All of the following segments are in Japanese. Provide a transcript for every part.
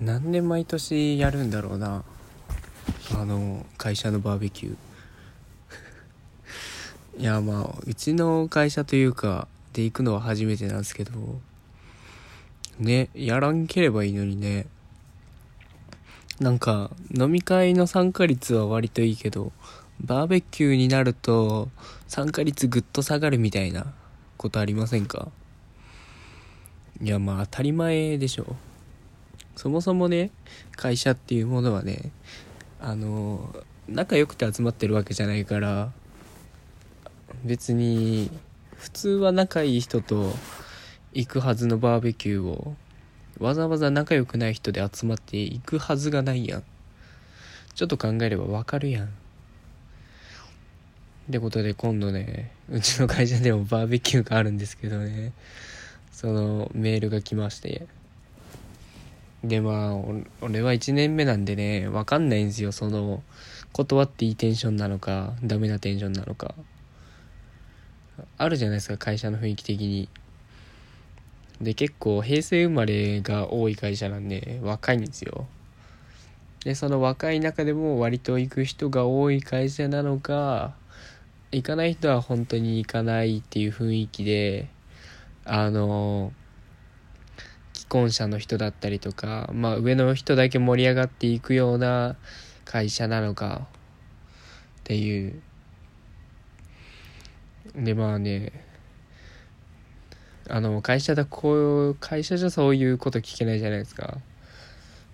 なんで毎年やるんだろうな。あの会社のバーベキュー。いやまあうちの会社というかで行くのは初めてなんですけど。ねやらんければいいのにね。なんか飲み会の参加率は割といいけどバーベキューになると参加率ぐっと下がるみたいなことありませんか？いやまあ当たり前でしょ。そもそもね会社っていうものはねあの仲良くて集まってるわけじゃないから別に普通は仲いい人と行くはずのバーベキューをわざわざ仲良くない人で集まって行くはずがないやん。ちょっと考えればわかるやん。ってことで今度ねうちの会社でもバーベキューがあるんですけどね。そのメールが来まして。でまあ俺は1年目なんでね分かんないんですよ。その断っていいテンションなのかダメなテンションなのか。あるじゃないですか会社の雰囲気的に。で結構平成生まれが多い会社なんで若いんですよ。でその若い中でも割と行く人が多い会社なのか行かない人は本当に行かないっていう雰囲気であの既婚者の人だったりとか、まあ、上の人だけ盛り上がっていくような会社なのかっていう。でまあねあの会社だこう会社じゃそういうこと聞けないじゃないですか。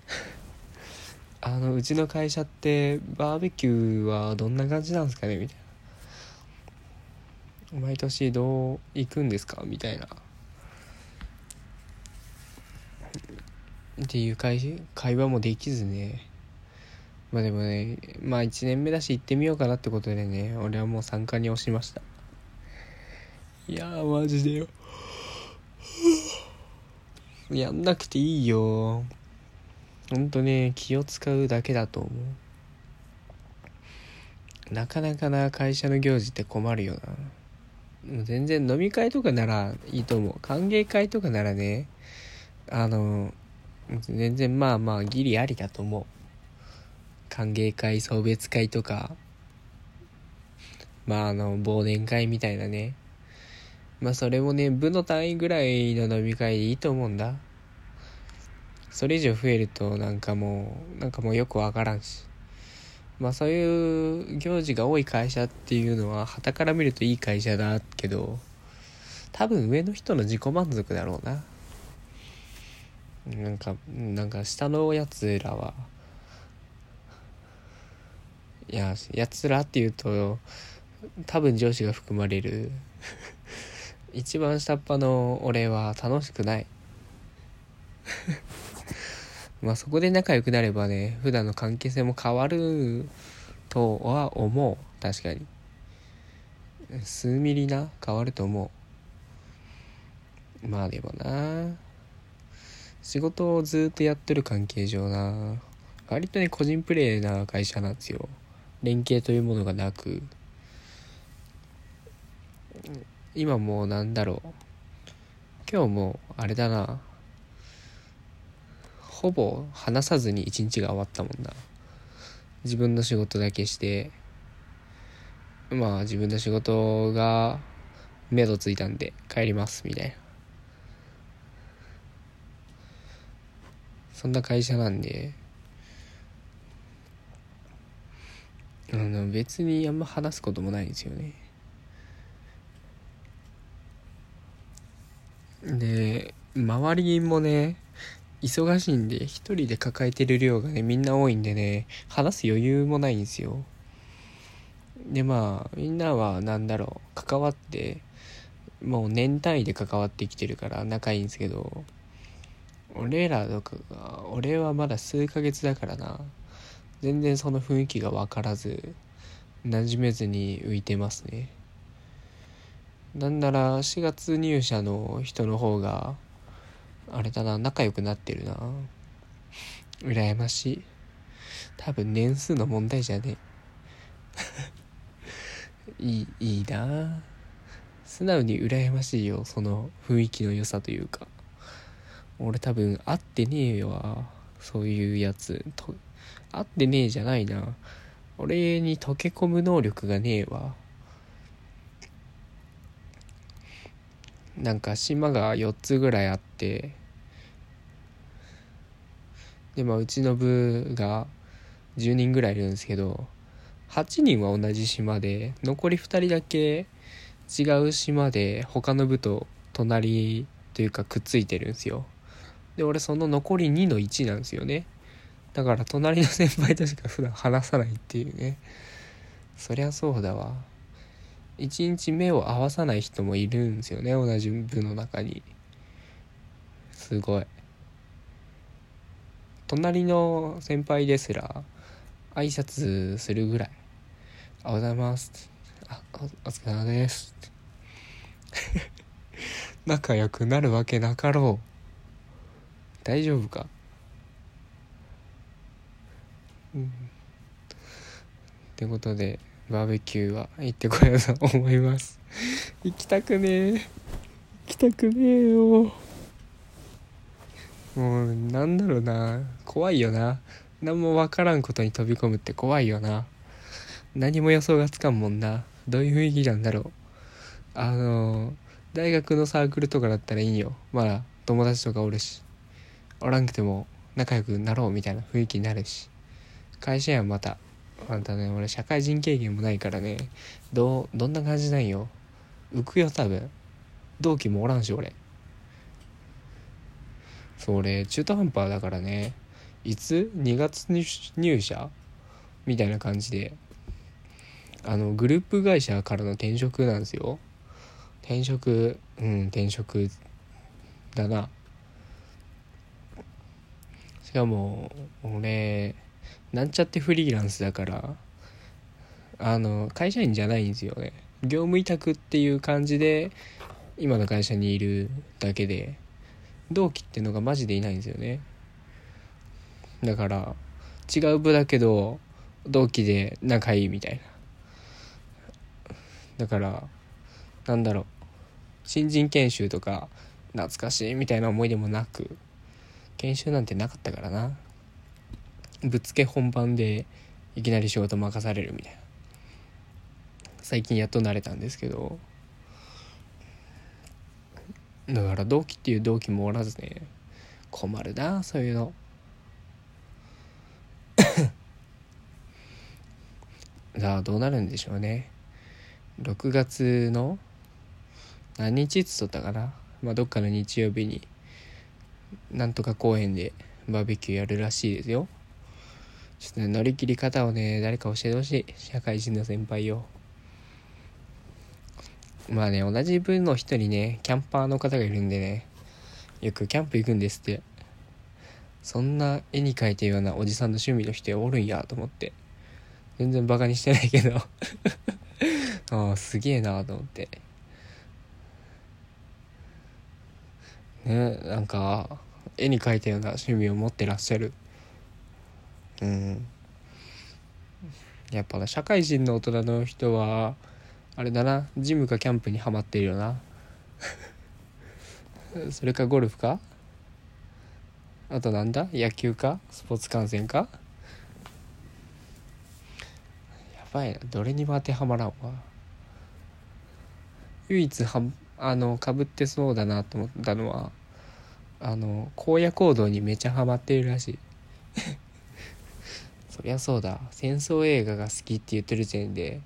あのうちの会社ってバーベキューはどんな感じなんですかねみたいな。毎年どう行くんですかみたいな。っていう会会話もできずね。まあでもねまあ1年目だし行ってみようかなってことでね俺はもう参加に押しました。いやーマジでよ。やんなくていいよ。ほんとね気を使うだけだと思う。なかなかな会社の行事って困るよな。全然飲み会とかならいいと思う。歓迎会とかならねあの全然まあまあギリありだと思う。歓迎会送別会とか。まああの忘年会みたいなね。まあそれもね部の単位ぐらいの飲み会でいいと思うんだ。それ以上増えるとなんかもうなんかもうよくわからんし。まあそういう行事が多い会社っていうのは傍から見るといい会社だけど多分上の人の自己満足だろうな。なんかなんか下のやつらは。いややつらっていうと多分上司が含まれる。一番下っ端の俺は楽しくない。まあそこで仲良くなればね普段の関係性も変わるとは思う。確かに。数ミリな変わると思う。まあでもな。仕事をずっとやってる関係上な割とね個人プレイな会社なんですよ。連携というものがなく。今もうなんだろう。今日もあれだな。ほぼ話さずに一日が終わったもんな。自分の仕事だけして。まあ自分の仕事が目処ついたんで帰りますみたいな。そんな会社なんで。あの別にあんま話すこともないんですよね。で周りもね忙しいんで一人で抱えてる量がねみんな多いんでね話す余裕もないんですよ。でまあみんなは何だろう関わってもう年単位で関わってきてるから仲いいんですけど俺らとかが俺はまだ数ヶ月だからな。全然その雰囲気が分からず馴染めずに浮いてますね。なんなら4月入社の人の方があれだな仲良くなってるな。羨ましい。多分年数の問題じゃねえ。いいいいな。素直に羨ましいよその雰囲気の良さというか。俺多分会ってねえわそういうやつ。と合ってねえじゃないな。俺に溶け込む能力がねえわ。なんか島が4つぐらいあって。でまあうちの部が10人ぐらいいるんですけど8人は同じ島で残り2人だけ違う島で他の部と隣というかくっついてるんですよ。で俺その残り2の1なんですよね。だから隣の先輩としか普段話さないっていうね。そりゃそうだわ。一日目を合わさない人もいるんですよね同じ部の中に。すごい。隣の先輩ですら挨拶するぐらい「おはようございます」あお「お疲れ様です」仲良くなるわけなかろう。大丈夫か？うん。ってことでバーベキューは行ってこようと思います。行きたくねえ。行きたくねえよ。もうなんだろうな。怖いよな。何も分からんことに飛び込むって怖いよな。何も予想がつかんもんな。どういう雰囲気なんだろう。あの大学のサークルとかだったらいいよ。まだ友達とかおるしおらんくても仲良くなろうみたいな雰囲気になるし。会社やまたあんたね俺社会人経験もないからね。どうどんな感じなんよ。浮くよ多分。同期もおらんし俺。それ中途半端だからね。いつ？2月入社？みたいな感じで。あのグループ会社からの転職なんですよ。転職うん転職だな。しかも俺なんちゃってフリーランスだからあの会社員じゃないんですよね。業務委託っていう感じで今の会社にいるだけで同期っていうのがマジでいないんですよね。だから違う部だけど同期で仲いいみたいな。だからなんだろう。新人研修とか懐かしいみたいな思い出もなく。研修なんてなかったからな。ぶっつけ本番でいきなり仕事任されるみたいな。最近やっと慣れたんですけど。だから同期っていう同期もおらずね困るなそういうの。さあどうなるんでしょうね。6月の何日っつっとったかな。まあどっかの日曜日になんとか公園でバーベキューやるらしいですよ。ちょっとね乗り切り方をね誰か教えてほしい。社会人の先輩を。まあね同じ分の人にねキャンパーの方がいるんでね。よくキャンプ行くんですって。そんな絵に描いたようなおじさんの趣味の人おるんやと思って。全然バカにしてないけど。ああすげえなと思って。ねなんか絵に描いたような趣味を持ってらっしゃる。うん。やっぱ社会人の大人の人はあれだなジムかキャンプにはまってるよな。それかゴルフか？あとなんだ？野球か？スポーツ観戦か？やばいな。どれにも当てはまらんわ。唯一はあのかぶってそうだなと思ったのはあの荒野行動にめちゃハマってるらしい。そりゃそうだ。戦争映画が好きって言ってる時点で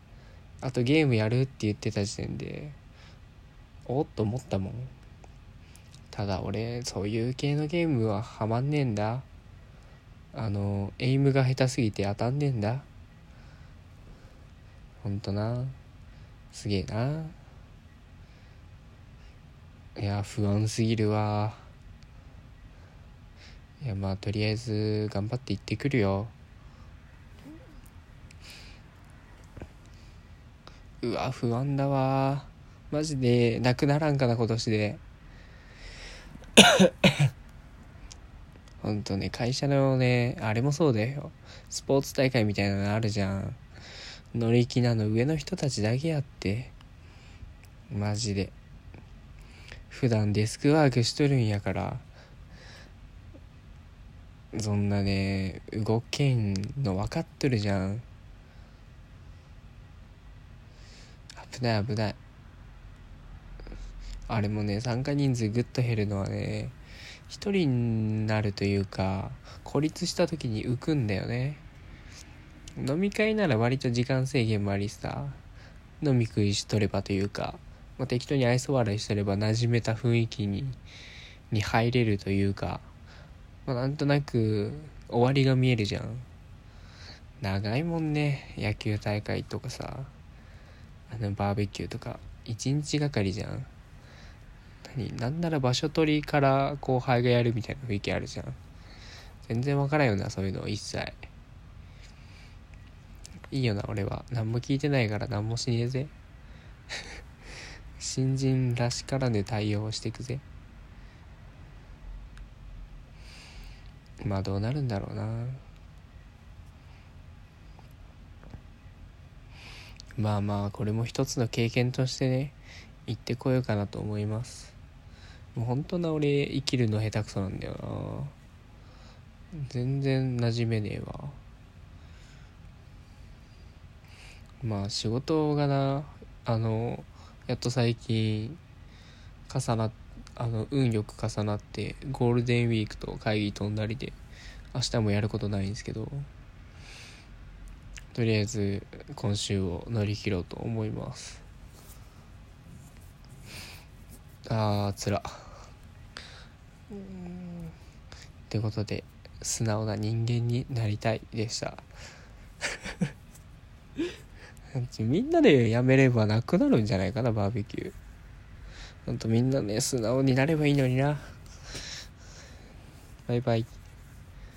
あとゲームやるって言ってた時点でおっと思ったもん。ただ俺そういう系のゲームはハマんねえんだ。あのエイムが下手すぎて当たんねえんだ。ほんとな。すげえな。いや不安すぎるわ。いやまあとりあえず頑張って行ってくるよ。うわ不安だわ。マジでなくならんかな今年で。ほんとね会社のねあれもそうだよ。スポーツ大会みたいなのあるじゃん。乗り気なの上の人たちだけやって。マジで。普段デスクワークしとるんやから。そんなね動けんの分かっとるじゃん。危ない危ない。あれもね参加人数ぐっと減るのはね一人になるというか孤立した時に浮くんだよね。飲み会なら割と時間制限もありさ飲み食いしとればというか、まあ、適当に愛想笑いしとれば馴染めた雰囲気にに入れるというか、まあ、なんとなく終わりが見えるじゃん。長いもんね。野球大会とかさ。あのバーベキューとか。一日がかりじゃん。何なんなら場所取りから後輩がやるみたいな雰囲気あるじゃん。全然わからんよなそういうの。一切。いいよな俺は。何も聞いてないから何もしねえぜ。新人らしからぬ対応してくぜ。まあどうなるんだろうな。まあまあこれも一つの経験としてね行ってこようかなと思います。もう本当な俺生きるの下手くそなんだよな。全然馴染めねえわ。まあ仕事がなあのやっと最近重なってあの運よく重なってゴールデンウィークと会議飛んだりで明日もやることないんですけどとりあえず今週を乗り切ろうと思います。あーつらってことで素直な人間になりたいでした。みんなでやめればなくなるんじゃないかなバーベキュー。ほんとみんなね素直になればいいのにな。バイバイ。